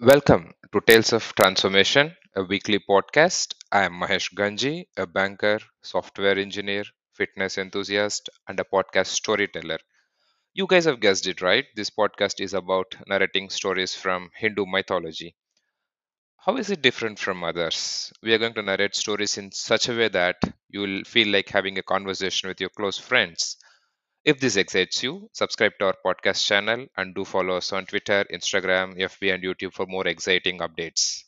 Welcome to Tales of Transformation, a weekly podcast. I am Mahesh Ganji, a banker, software engineer, fitness enthusiast, and a podcast storyteller. You guys have guessed it right. This podcast is about narrating stories from Hindu mythology. How is it different from others? We are going to narrate stories in such a way that you will feel like having a conversation with your close friends. If this excites you, subscribe to our podcast channel and do follow us on Twitter, Instagram, FB, and YouTube for more exciting updates.